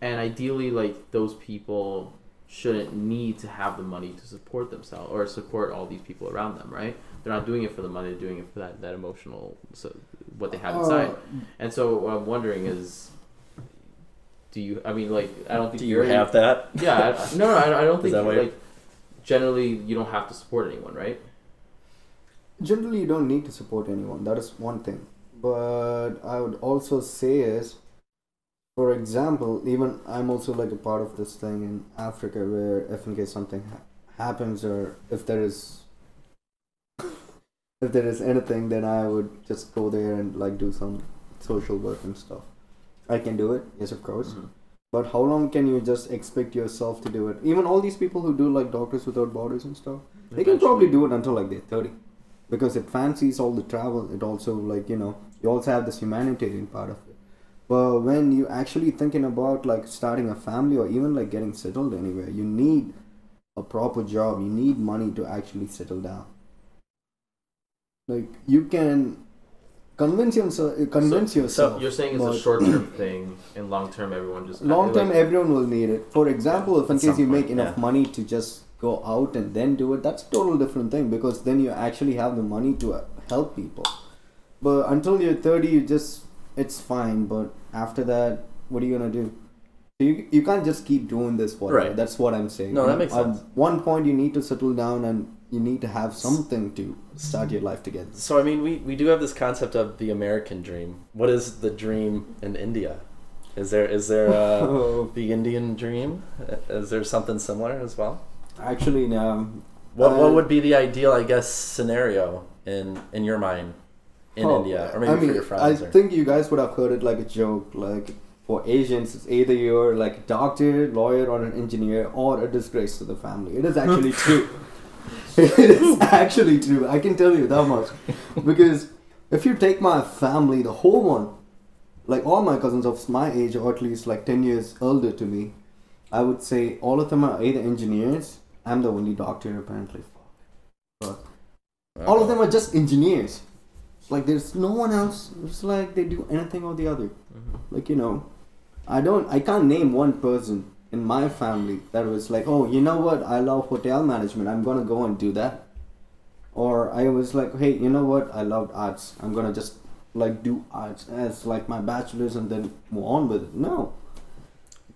and ideally, like those people shouldn't need to have the money to support themselves or support all these people around them, right? They're not doing it for the money; they're doing it for that that emotional, so what they have inside. Uh, And so what I'm wondering is, do you? I mean, like, I don't think Do you you're have that? Yeah, I, no, no, I, I don't think that you're- like generally you don't have to support anyone, right? Generally you don't need to support anyone that is one thing. But i would also say is for example even i'm also like a part of this thing in africa where if in case something ha- happens or if there is if there is anything then i would just go there and like do some social work and stuff. I can do it yes of course. Mhm. but how long can you just expect yourself to do it? Even all these people who do like doctors without borders and stuff they can probably do it until like they're 30 because it fancies all the travel it also like you know you also have this humanitarian part of it. But when you actually thinking about like starting a family or even like getting settled anywhere you need a proper job. You need money to actually settle down. Like you can convince yourself uh, convince So yourself you're saying it's a short term thing, and long term everyone just long term like, everyone will need it. For example if in case you point, make enough yeah. money to just go out and then do it that's a total different thing because then you actually have the money to uh, help people but until you're 30 you just it's fine but after that what are you gonna do you, you can't just keep doing this forever Right. that's what i'm saying No, that makes At sense. one point you need to settle down and you need to have something to start your life together So I mean, we, we do have this concept of the American dream. What is the dream in India? Is there is there uh, the Indian dream? Is there something similar as well? Actually no What Uh, what would be the ideal, I guess, scenario in in your mind in Oh, India, or maybe I mean, for your friends? I or, think you guys would have heard it like a joke. Like for Asians, it's either you're like a doctor, lawyer, or an engineer, or a disgrace to the family. It is actually true. it is actually true. I can tell you that much because if you take my family, the whole one, like all my cousins of my age, or at least like ten years older to me, I would say all of them are either engineers. I'm the only doctor apparently. All of them are just engineers. Like there's no one else. It's like they do anything or the other. Mhm. Like you know, I don't. I can't name one person in my family that was like, oh, you know what? I love hotel management. I'm gonna go and do that. Or I was like, hey, you know what? I loved arts. I'm gonna just like do arts as like my bachelor's and then move on with it. No,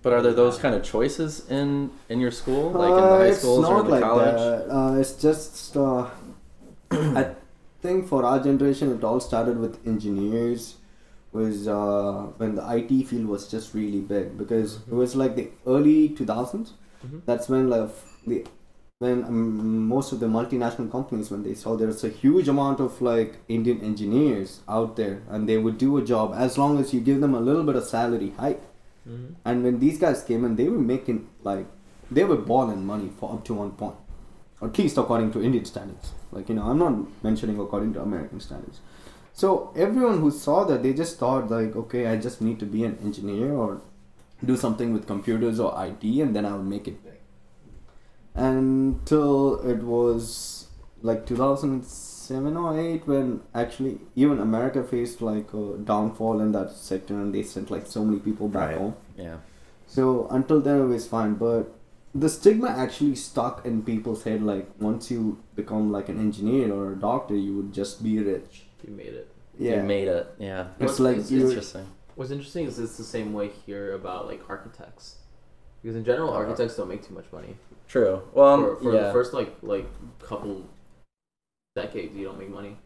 But are there those kind of choices in in your school, like in the Uh, high it's schools or not in the like college? that. Uh, it's just uh, I think for our generation, it all started with engineers. Was uh, when the IT field was just really big because it was like the early two thousands. Mhm. That's when like the when um, most of the multinational companies when they saw there's a huge amount of like Indian engineers out there and they would do a job as long as you give them a little bit of salary hike. Mhm. And when these guys came in, they were making like they were balling money for up to one point, at least according to Indian standards. Like you know, I'm not mentioning according to American standards. So everyone who saw that, they just thought like, okay, I just need to be an engineer or do something with computers or IT, and then I will make it big. Until it was like 2007 or 8 when actually even America faced like a downfall in that sector, and they sent like so many people back Right. home. yeah. So until then it was fine, but the stigma actually stuck in people's head. Like once you become like an engineer or a doctor, you would just be rich. You made it. Yeah, You made it. Yeah. it's What like is- you. Interesting. What's interesting is it's the same way here about like architects, because in general Uh, architects don't make too much money. True. Well, um, for for yeah. the first like like couple decades, you don't make money.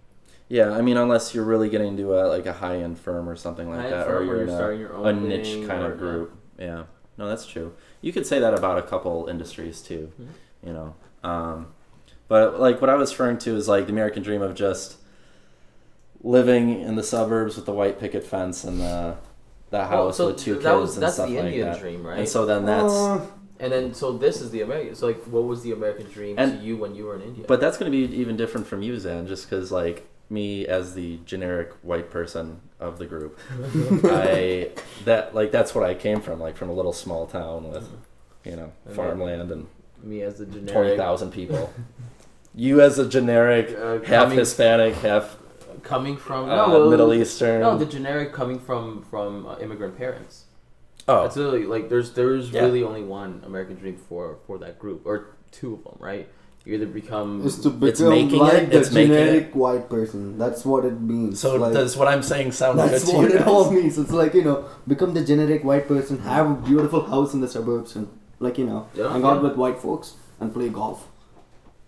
Yeah, I mean, unless you're really getting into a like a high end firm or something like High that, firm or or you're you're in a, your own a niche kind of group. Yeah. No, that's true. You could say that about a couple industries too. Mhm. You know, um, but like what I was referring to is like the American dream of just living in the suburbs with the white picket fence and the the house Well, so with two that kids was and that's stuff the like Indian that. dream, right? And so then that's Uh, And then so this is the American. So like, what was the American dream And- to you when you were in India? But that's going to be even different from you, Zan, just because, like, me as the generic white person of the group, I that like that's what I came from, like from a little small town with, you know, And farmland and me as the generic twenty thousand people. you as a generic, uh, half coming, Hispanic, half coming from uh, no Middle Eastern. No, the generic coming from from uh, immigrant parents. Oh, It's literally like there's there's Yeah. really only one American dream for for that group or two of them, right? You either become Is to It's become making like it, the it's making it. white person. That's what it means. So like, does what I'm saying sound good That's to what you it all means. It's like you know, become the generic white person, have a beautiful house in the suburbs, and like you know, Yeah, hang out with white folks and play golf.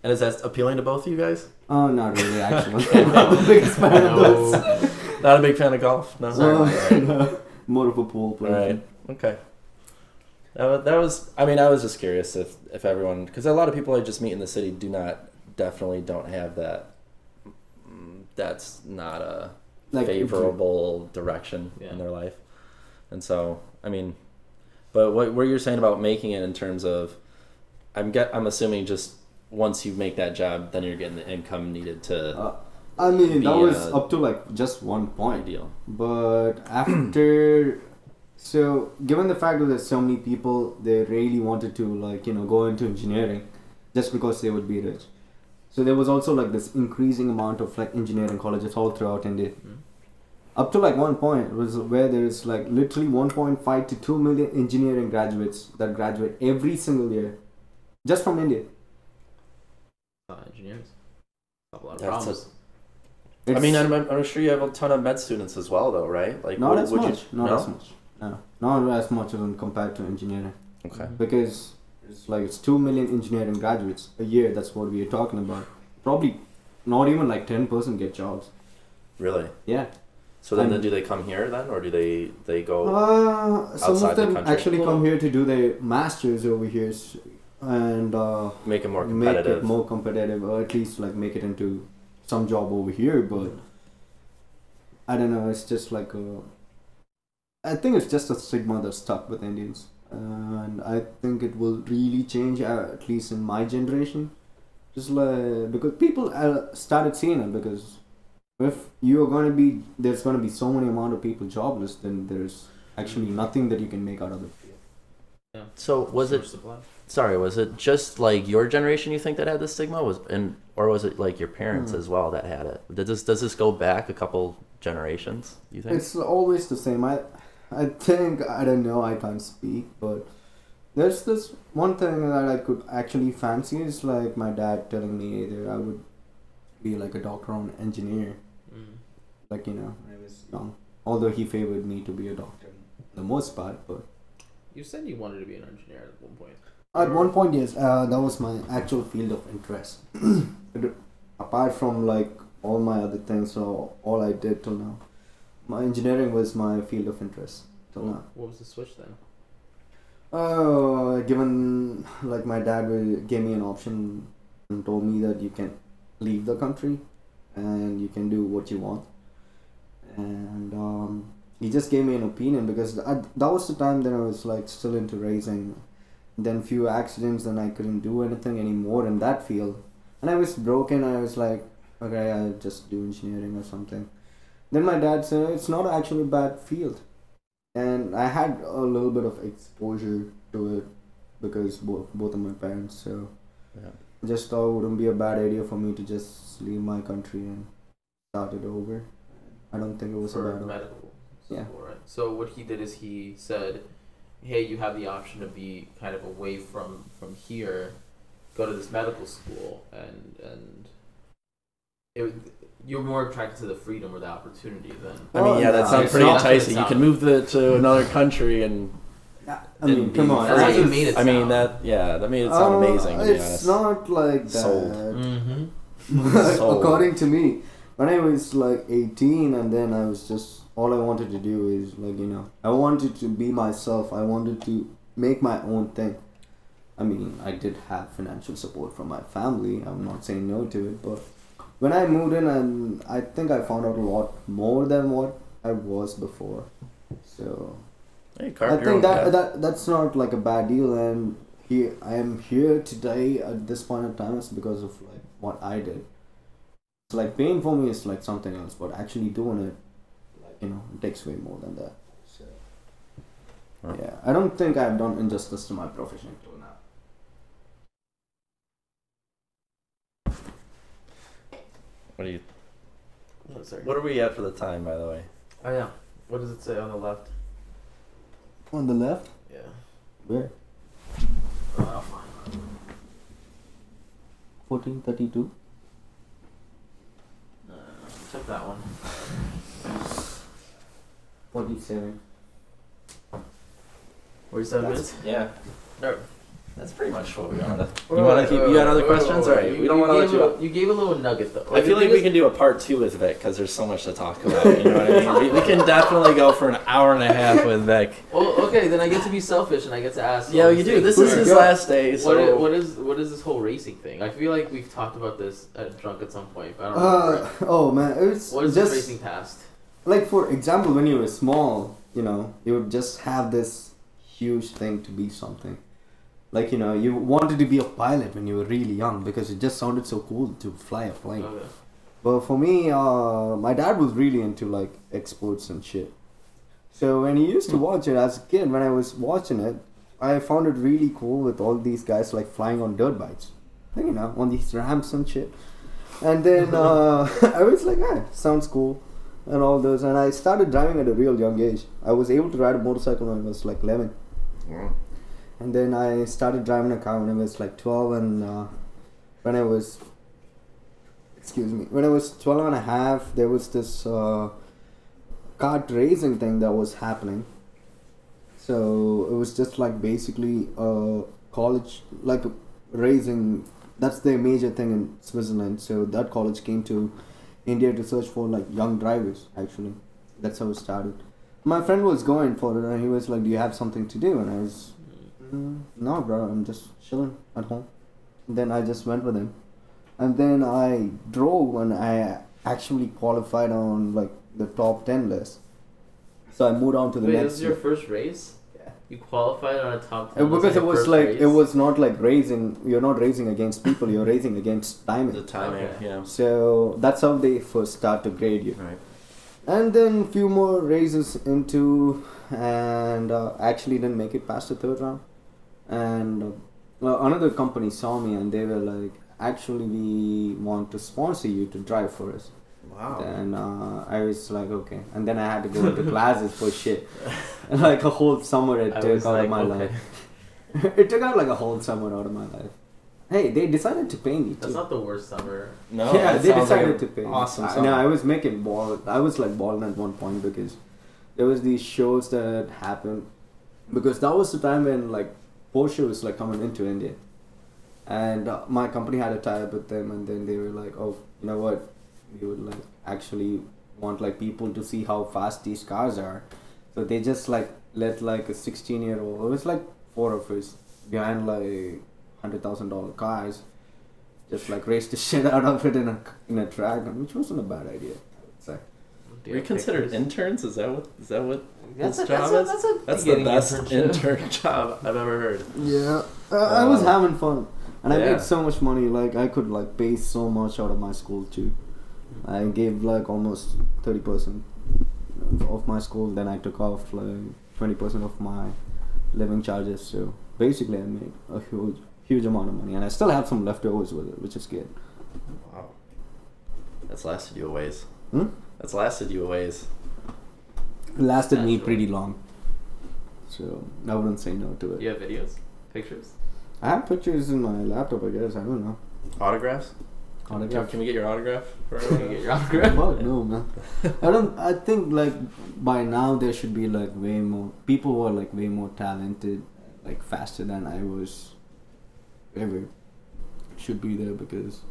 And is that appealing to both of you guys? Oh, not really. Actually, I'm not the biggest fan of those. Not a big fan of golf. No. No. More of a pool player. person. right. Okay. That was, that was. I mean, I was just curious if if everyone, because a lot of people I just meet in the city do not, definitely don't have that. mm, That's not a Like favorable direction Yeah. in their life, and so I mean, but what what you're saying about making it in terms of, I'm get I'm assuming just once you make that job, then you're getting the income needed to Uh, I mean, that was up to like just one point. ideal. But after, so given the fact that there's so many people, they really wanted to like you know go into engineering, just because they would be rich. So there was also like this increasing amount of like engineering colleges all throughout India. Mm. Up to like one point was where there is like literally 1.5 to 2 million engineering graduates that graduate every single year, just from India. uh, engineers. A lot of That's problems. I mean, I'm, I'm sure you have a ton of med students as well, though, right? Like, not would, as would much. You, not no? as much. No, not as much when compared to engineering. Okay. because it's like it's two million engineering graduates a year. That's what we are talking about. Probably not even like ten percent get jobs. Really? Yeah. So then, And- then do they come here then, or do they they go? Uh, some outside of them country? actually come here to do their masters over here, and uh, make it more competitive. make competitive. it more competitive, or at least like make it into some job over here. But I don't know. It's just like a. I think it's just a stigma that's stuck with Indians, and I think it will really change. Uh, at least in my generation, just like because people uh, started seeing it because if you're going to be there's going to be so many amount of people jobless, then there's actually nothing that you can make out of it. Yeah. So was it? Supply. Sorry, was it just like your generation you think that had this stigma was, and or was it like your parents Hmm. as well that had it? Does this does this go back a couple generations? You think? It's always the same. I, I think I don't know. I can't speak, but there's this one thing that I could actually fancy is like my dad telling me that I would be like a doctor or an engineer. Mm. Like you know, when I was young. Although he favored me to be a doctor, the most part, but You said you wanted to be an engineer at one point. at one point, yes, uh, that was my actual field of interest. Apart from like all my other things, so all I did till now, my engineering was my field of interest till now. What was the switch then? Oh, given like my dad gave me an option and told me that you can leave the country and you can do what you want, and um, he just gave me an opinion because I, that was the time that I was like still into racing. Then few accidents, then I couldn't do anything anymore in that field, and I was broken. I was like, okay, I'll just do engineering or something. Then my dad said it's not actually a bad field and I had a little bit of exposure to it because both both of my parents. So Yeah. I just thought it wouldn't be a bad idea for me to just leave my country and start it over. I don't think it was a For bad idea. medical Yeah. right? So what he did is he said, "Hey, you have the option to be kind of away from from here, go to this medical school, and and it, you're more attracted to the freedom or the opportunity than." I mean, yeah, that no, sounds it's pretty not- enticing. You it's can not- move the, to another country and. I mean, and come be on. That's how you made it I mean sound. that yeah, that made it sound Uh, amazing. To be it's honest. not like that. Sold. Mm-hmm. Sold. According to me, when I was like 18, and then I was just all I wanted to do is like you know I wanted to be myself. I wanted to make my own thing. I mean, I did have financial support from my family. I'm not saying no to it, but when I moved in, and I think I found out a lot more than what I was before. So Hey, I think that path. that that's not like a bad deal, and here I am here today at this point in time. It's because of like what I did. It's like pain for me is like something else, but actually doing it, like you know, it takes way more than that. So Huh. yeah, I don't think I've done injustice to my profession till now. What do you? Oh, sorry. What are we at for the time, by the way? Oh yeah. What does it say on the left? On the left, Yeah. where? Oh, fourteen thirty two. Uh, check that one. Forty seven. Forty-seven That's- minutes. Yeah. No. That's pretty much what we wanted. Wait, You want to keep? You got other questions? wait, All right. We don't want to let you. a- up. You gave a little nugget though. I feel like we can do a part two with Vic because there's so much to talk about. You know what I mean? We, we can definitely go for an hour and a half with Vic. Well, okay, then I get to be selfish and I get to ask. Yeah, all you do. things. This is Where his go? last day, so What is, what is what is this whole racing thing? I feel like we've talked about this at drunk at some point. But I don't Uh, oh man, it's What is just this racing past? like for example, when you were small, you know, you would just have this huge thing to be something. Like you know, you wanted to be a pilot when you were really young because it just sounded so cool to fly a plane. Okay. But for me, uh, my dad was really into like exports and shit. So when he used to watch it as a kid, when I was watching it, I found it really cool with all these guys like flying on dirt bikes, like, you know, on these ramps and shit. And then uh, I was like, ah, sounds cool, and all those. And I started driving at a real young age. I was able to ride a motorcycle when I was like 11 and then I started driving a car when I was like 12 and uh, when I was excuse me when I was 12 and a half there was this uh, kart racing thing that was happening. So it was just like basically a college like racing that's the major thing in Switzerland. So that college came to India to search for like young drivers actually. That's how it started. My friend was going for it and he was like do you have something to do? And I was Mm, no, bro. I'm just chilling at home. Then I just went with him, and then I drove and I actually qualified on like the top ten list. So I moved on to the Wait, next. this is your first race? Yeah. You qualified on a top ten. list because it was like race? it was not like racing. You're not racing against people. You're racing against time. The timing. timing, Okay. yeah. So that's how they first start to grade you. Right. And then few more races into, and uh, actually didn't make it past the third round. And uh, another company saw me and they were like, actually, we want to sponsor you to drive for us. Wow. Then uh, I was like, okay. And then I had to go into classes for shit. and like a whole summer it I took out like, of my okay. life. it took out like a whole summer out of my life. Hey, they decided to pay me That's too. not the worst summer. No. yeah, they sounds like decided to pay. me. Awesome. I, song. no, I was making ball. I was like balling at one point because there was these shows that happened because that was the time when like Porsche was like coming into India, and uh, my company had a tie up with them, and then they were like, oh, you know what, we would like actually want like people to see how fast these cars are, so they just like let like a sixteen year old. It was like four of us behind like hundred thousand dollar cars just like race the shit out of it in a in a track, which wasn't a bad idea. I would say. Do Were you considered interns? Is that what? Is that what? That's a, his that's, job a, that's a That's the best internship. intern job I've ever heard. Yeah, uh, I was having fun, and I Yeah. made so much money. Like I could like pay so much out of my school too. I gave like almost thirty percent of my school. Then I took off like twenty percent of my living charges. So basically, I made a huge huge amount of money, and I still have some leftovers with it, which is good. Wow. That's lasted you a ways. Hmm? That's lasted you a ways. It lasted me Naturally. pretty long, so I wouldn't say no to it. You have videos, pictures. I have pictures in my laptop. I guess I don't know. Autographs? Can, Autograph. can we get your autograph? For Can you get your autograph? Fuck no, man. I don't. I think like by now there should be like way more people who are like way more talented, like faster than I was. Ever should be there because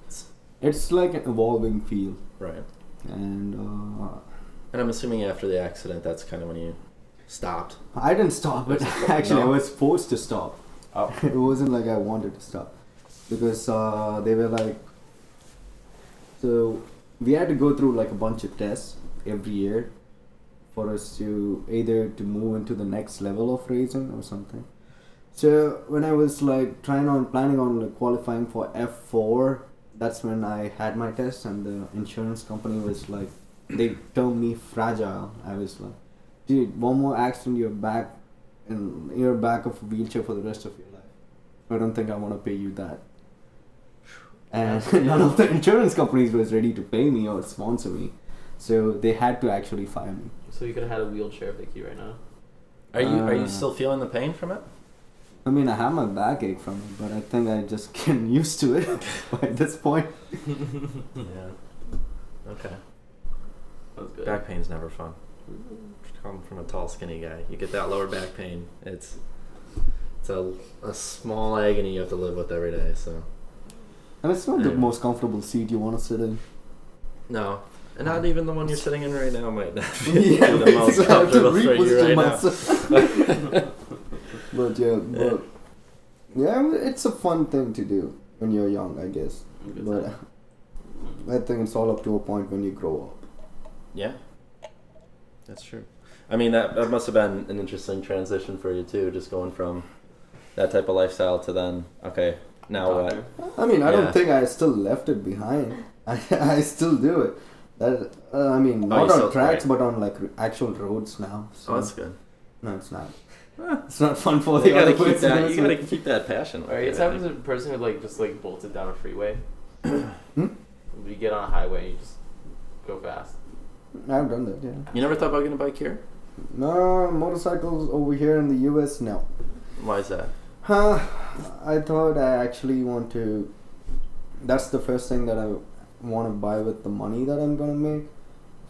it's like an evolving field, right. And uh, And I'm assuming after the accident, that's kind of when you stopped. I didn't stop. But actually, I was forced to stop. Oh. it wasn't like I wanted to stop because uh, they were like so we had to go through like a bunch of tests every year for us to either to move into the next level of racing or something so when i was like trying on planning on like qualifying for f4 that's when i had my test and the insurance company was like they termed me fragile i was like dude one more accident you're back and you're back of a wheelchair for the rest of your life. I don't think I want to pay you that. And none of the insurance companies was ready to pay me or sponsor me, so they had to actually fire me. So you could have had a wheelchair, Vicky, right now. Are you are you Uh, still feeling the pain from it? I mean, I have my backache from it, but I think I just getting used to it by this point. Yeah. Okay. That's good. Back pain's never fun. Come from a tall, skinny guy, you get that lower back pain. It's it's a, a small agony you have to live with every day. So And it's not the most comfortable seat you want to sit in. no, and not even the one you're sitting in right now might not be yeah, the most basically, I have to comfortable for you right now. Myself. but yeah, but yeah, it's a fun thing to do when you're young, I guess. But. I think it's all up to a point when you grow up. Yeah, that's true. I mean, that that must have been an interesting transition for you too, just going from that type of lifestyle to then okay, now what? I mean, I Yeah. don't think I still left it behind. I, I still do it. That uh, I mean, Oh, not you on still- tracks, right. but on like actual roads now. So Oh, that's good. no, it's not. Huh. It's not fun for You the gotta other keep person. that. You gotta keep that passion. Are you the I type think. of person who like just like bolted down a freeway? Hmm? You get on a highway, and you just go fast. I've done that. Yeah. You never thought about getting a bike here? No motorcycles over here in the U.S. No. Why is that? Huh. I thought I actually want to. That's the first thing that I want to buy with the money that I'm gonna make.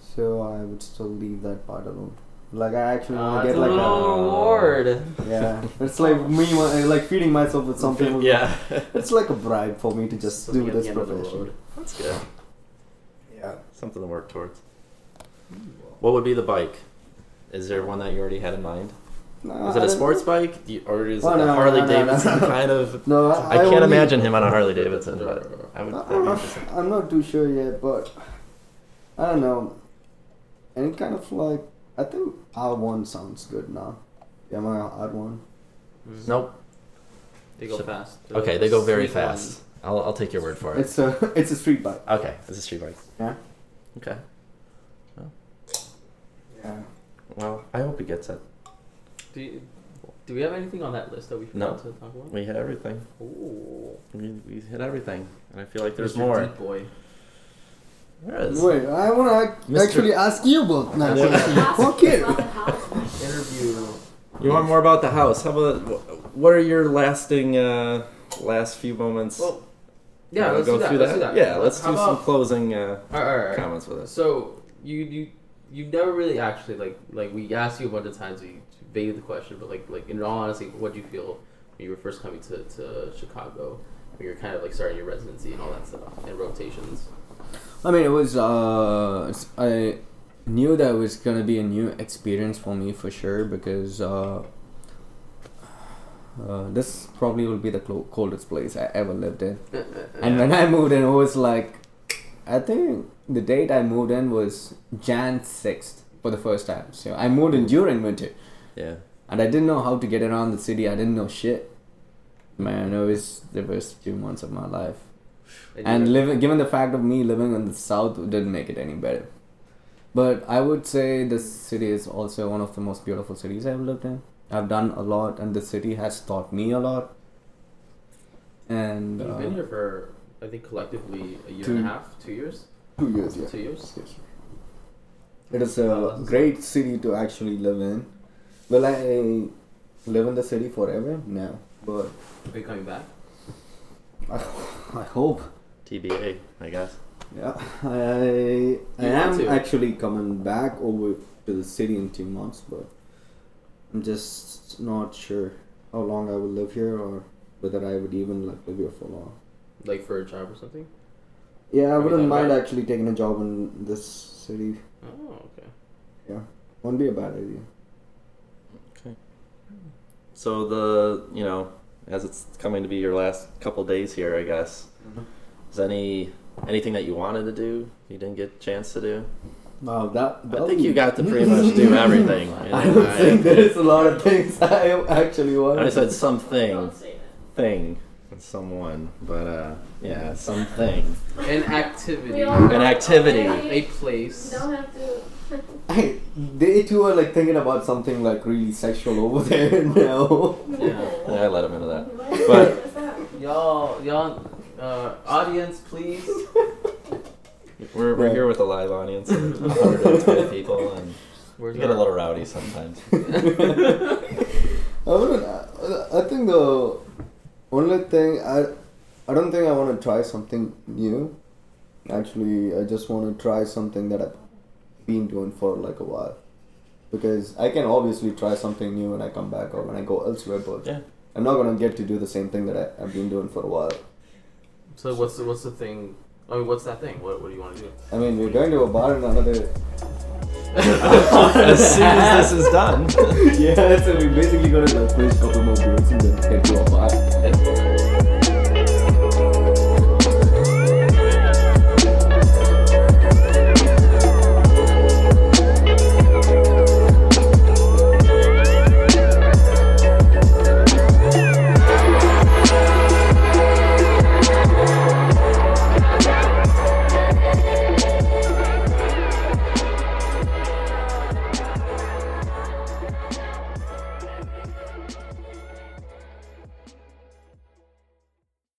So I would still leave that part alone. Like I actually Uh, want to it's get a like little a. reward. Yeah, it's like me like feeding myself with something. Yeah, It's like a bribe for me to just Something do this end of the profession. that's good. Yeah. Something to work towards. What would be the bike? Is there one that you already had in mind? No, Is it a sports bike, Do you- or is Oh, it a no, Harley no, no, no, Davidson no. kind of? No, I can't only- imagine him on a Harley Davidson, but I would. I- that'd be I'm, interesting. I'm not too sure yet, but I don't know. Any kind of like, I think R1 sounds good now. Yamaha R1. Mhm. Nope. They go So- fast. Okay, they go very Sweet fast. I'll, I'll take your word for it. It's a it's a street bike. Okay, it's a street bike. Yeah. Okay. Yeah. Well, I hope he gets it. Do, you, do we have anything on that list that we No. forgot to talk about? We hit everything. Ooh. We, we hit everything, and I feel like there's Mr. more. Deep boy. There is. Wait, I want to Mr. actually ask you about that Yeah. Fuck you. Interview. You want more about the house? How about what are your lasting uh, last few moments? Well, yeah, Wanna let's go do that. through let's that. do that. Yeah, let's How do some closing uh, All right, all right, all right. comments with us. So you you you've never really actually like like we asked you a bunch of times. We evaded the question, but like like in all honesty, what do you feel when you were first coming to, to Chicago? When you're kind of like starting your residency and all that stuff and rotations. I mean, it was. Uh, I knew that it was gonna be a new experience for me for sure because uh, uh, this probably will be the clo- coldest place I ever lived in. And when I moved in, it was like, I think the date I moved in was Jan sixth for the first time. So I moved in during winter, Yeah. and I didn't know how to get around the city. I didn't know shit. Man, it was the worst two months of my life. And living, given the fact of me living in the south, didn't make it any better. But I would say this city is also one of the most beautiful cities I've lived in. I've done a lot, and the city has taught me a lot. And You've uh, been here for I think collectively a year Two- and a half, two years, two years, yeah. two years. Yes. It is a great city to actually live in. Will I live in the city forever? No, but Are you coming back? I, I hope. TBA, I guess. Yeah, I I You want am to. actually coming back over to the city in two months, but I'm just not sure how long I will live here or whether I would even like live here for long. Like for a job or something? Yeah, I Have wouldn't mind about actually taking a job in this city. Oh, okay. Yeah, won't be a bad idea. Okay. So the you know as it's coming to be your last couple days here, I guess. Is any anything that you wanted to do you didn't get a chance to do? Wow, that. I think you got to pretty much do everything. you I don't think there is a lot of things I actually want. I said something, Don't say that. thing, someone, but uh, yeah, something, An activity. An activity. A place. You don't have to. I, they too are like thinking about something like really sexual over there now. Yeah. Yeah, I let him into that. But- Y'all, y'all, uh, audience, please. We're, we're Right. here with a live audience of 120 people, and Where's we get a little rowdy sometimes. I wouldn't. Uh, I think the only thing I, I don't think I want to try something new. Actually, I just want to try something that I've been doing for like a while, because I can obviously try something new when I come back or when I go elsewhere, but Yeah. I'm not gonna get to do the same thing that I, I've been doing for a while. So what's the what's the thing? I mean, what's that thing? What what do you want to do? I mean, we're going to a bar in another. as soon as this is done. yeah, so we're basically gonna like finish a couple more beers and then head to a bar.